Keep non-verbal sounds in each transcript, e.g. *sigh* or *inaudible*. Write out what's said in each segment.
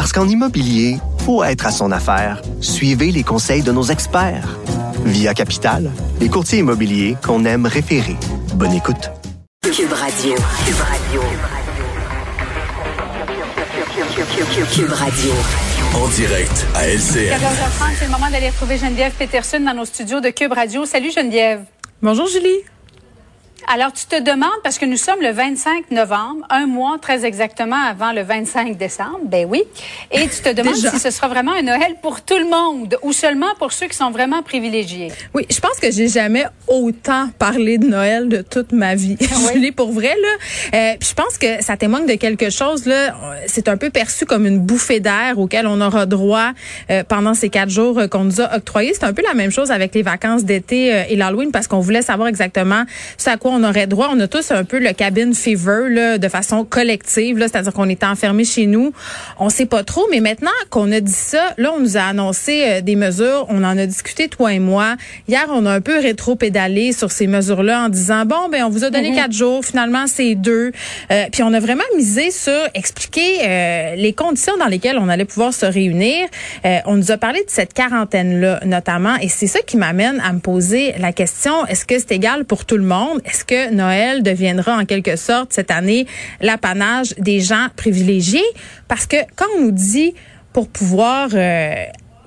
Parce qu'en immobilier, faut être à son affaire. Suivez les conseils de nos experts. Via Capital, les courtiers immobiliers qu'on aime référer. Bonne écoute. Cube Radio. Cube Radio. Cube Radio. En direct à LCN. 14h30, c'est le moment d'aller retrouver Geneviève Peterson dans nos studios de Cube Radio. Salut Geneviève. Bonjour Julie. Alors, tu te demandes, parce que nous sommes le 25 novembre, un mois très exactement avant le 25 décembre, ben oui, et tu te demandes si ce sera vraiment un Noël pour tout le monde ou seulement pour ceux qui sont vraiment privilégiés. Oui, je pense que j'ai jamais autant parlé de Noël de toute ma vie. Ah *laughs* Julie, pour vrai, là. Euh, puis je pense que ça témoigne de quelque chose, là. C'est un peu perçu comme une bouffée d'air auquel on aura droit euh, pendant ces quatre jours euh, qu'on nous a octroyés. C'est un peu la même chose avec les vacances d'été euh, et l'Halloween parce qu'on voulait savoir exactement ce à quoi on aurait droit. On a tous un peu le cabin fever là, de façon collective, c'est-à-dire qu'on est enfermés chez nous. On sait pas trop, mais maintenant qu'on a dit ça, là, on nous a annoncé euh, des mesures. On en a discuté toi et moi. Hier, on a un peu rétro-pédalé sur ces mesures-là en disant bon, ben, on vous a donné quatre jours. Finalement, c'est deux. Euh, puis on a vraiment misé sur expliquer euh, les conditions dans lesquelles on allait pouvoir se réunir. Euh, on nous a parlé de cette quarantaine-là, notamment, et c'est ça qui m'amène à me poser la question est-ce que c'est égal pour tout le monde? Que Noël deviendra en quelque sorte cette année l'apanage des gens privilégiés Parce que quand on nous dit pour pouvoir euh,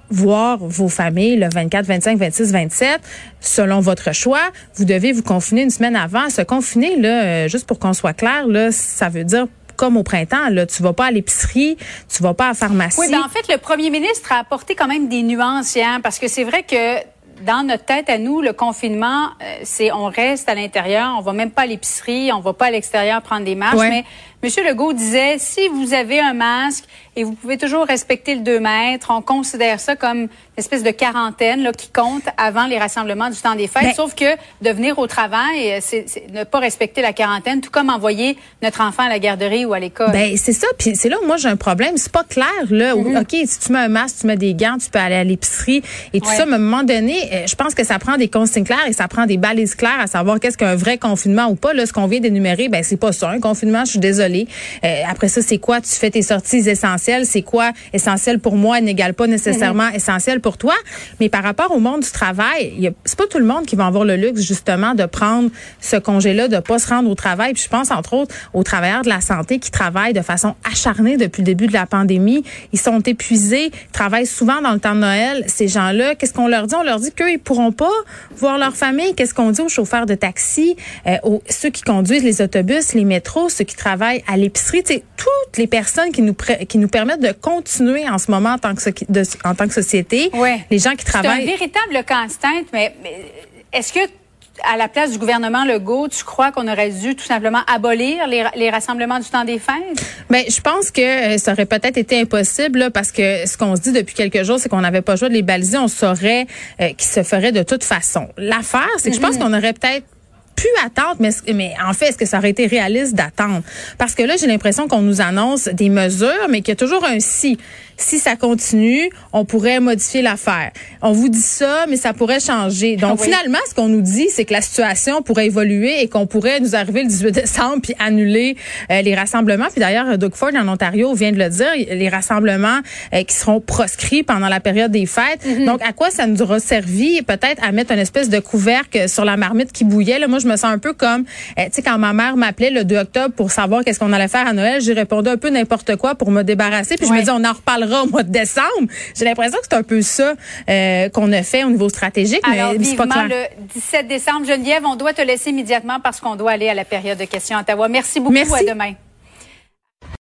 voir vos familles le 24, 25, 26, 27, selon votre choix, vous devez vous confiner une semaine avant. Se confiner, là, euh, juste pour qu'on soit clair, là, ça veut dire comme au printemps, là, tu vas pas à l'épicerie, tu vas pas à la pharmacie. Oui, ben en fait, le premier ministre a apporté quand même des nuances, hein, parce que c'est vrai que dans notre tête à nous, le confinement, euh, c'est on reste à l'intérieur, on va même pas à l'épicerie, on va pas à l'extérieur prendre des marches. Ouais. Mais M. Legault disait, si vous avez un masque et vous pouvez toujours respecter le 2 mètres, on considère ça comme une espèce de quarantaine là, qui compte avant les rassemblements du temps des fêtes. Ben- Sauf que de venir au travail, euh, c'est ne pas respecter la quarantaine, tout comme envoyer notre enfant à la garderie ou à l'école. Ben c'est ça, puis c'est là où moi j'ai un problème. C'est pas clair là. où, Ok, si tu mets un masque, tu mets des gants, tu peux aller à l'épicerie et tout Ouais. ça. Mais à un moment donné, euh, je pense que ça prend des consignes claires et ça prend des balises claires à savoir qu'est-ce qu'un vrai confinement ou pas. Là, ce qu'on vient d'énumérer, ben c'est pas ça un confinement. Je suis désolée. Euh, après ça, c'est quoi? Tu fais tes sorties essentielles. C'est quoi essentiel pour moi n'égale pas nécessairement essentiel pour toi. Mais par rapport au monde du travail, c'est pas tout le monde qui va avoir le luxe justement de prendre ce congé-là, de pas se rendre au travail. Puis je pense entre autres aux travailleurs de la santé qui travaillent de façon acharnée depuis le début de la pandémie. Ils sont épuisés, travaillent souvent dans le temps de Noël. Ces gens-là, qu'est-ce qu'on leur dit? On leur dit qu'eux ils pourront pas voir leur famille. Qu'est-ce qu'on dit aux chauffeurs de taxi, euh, aux ceux qui conduisent les autobus, les métros, ceux qui travaillent à l'épicerie, toutes les personnes qui nous qui nous permettent de continuer en ce moment en tant que so- de- en tant que société. Ouais. Les gens qui C'est un travaillent. véritable casse-tête, mais, mais est-ce que à la place du gouvernement Legault, tu crois qu'on aurait dû tout simplement abolir les, les rassemblements du temps des fêtes? Ben, je pense que euh, ça aurait peut-être été impossible là, parce que ce qu'on se dit depuis quelques jours, c'est qu'on n'avait pas choix de les baliser. On saurait euh, qu'ils se ferait de toute façon. L'affaire, c'est que je pense qu'on aurait peut-être pu attendre, mais, mais en fait, est-ce que ça aurait été réaliste d'attendre? Parce que là, j'ai l'impression qu'on nous annonce des mesures, mais qu'il y a toujours un si. Si ça continue, on pourrait modifier l'affaire. On vous dit ça, mais ça pourrait changer. Donc, Oui. finalement, ce qu'on nous dit, c'est que la situation pourrait évoluer et qu'on pourrait nous arriver le 18 décembre puis annuler euh, les rassemblements. Puis d'ailleurs, Doug Ford en Ontario vient de le dire, les rassemblements euh, qui seront proscrits pendant la période des fêtes. Mm-hmm. Donc, à quoi ça nous aura servi? Peut-être à mettre une espèce de couvercle sur la marmite qui bouillait? Là, moi, je me sens un peu comme, euh, tu sais, quand ma mère m'appelait le 2 octobre pour savoir qu'est-ce qu'on allait faire à Noël, j'ai répondu un peu n'importe quoi pour me débarrasser. Puis je me dis, on en reparlera au mois de décembre. J'ai l'impression que c'est un peu ça euh, qu'on a fait au niveau stratégique, Alors, mais pas vivement clair. le 17 décembre. Geneviève, on doit te laisser immédiatement parce qu'on doit aller à la période de questions à Ottawa. Merci beaucoup. Merci. À demain.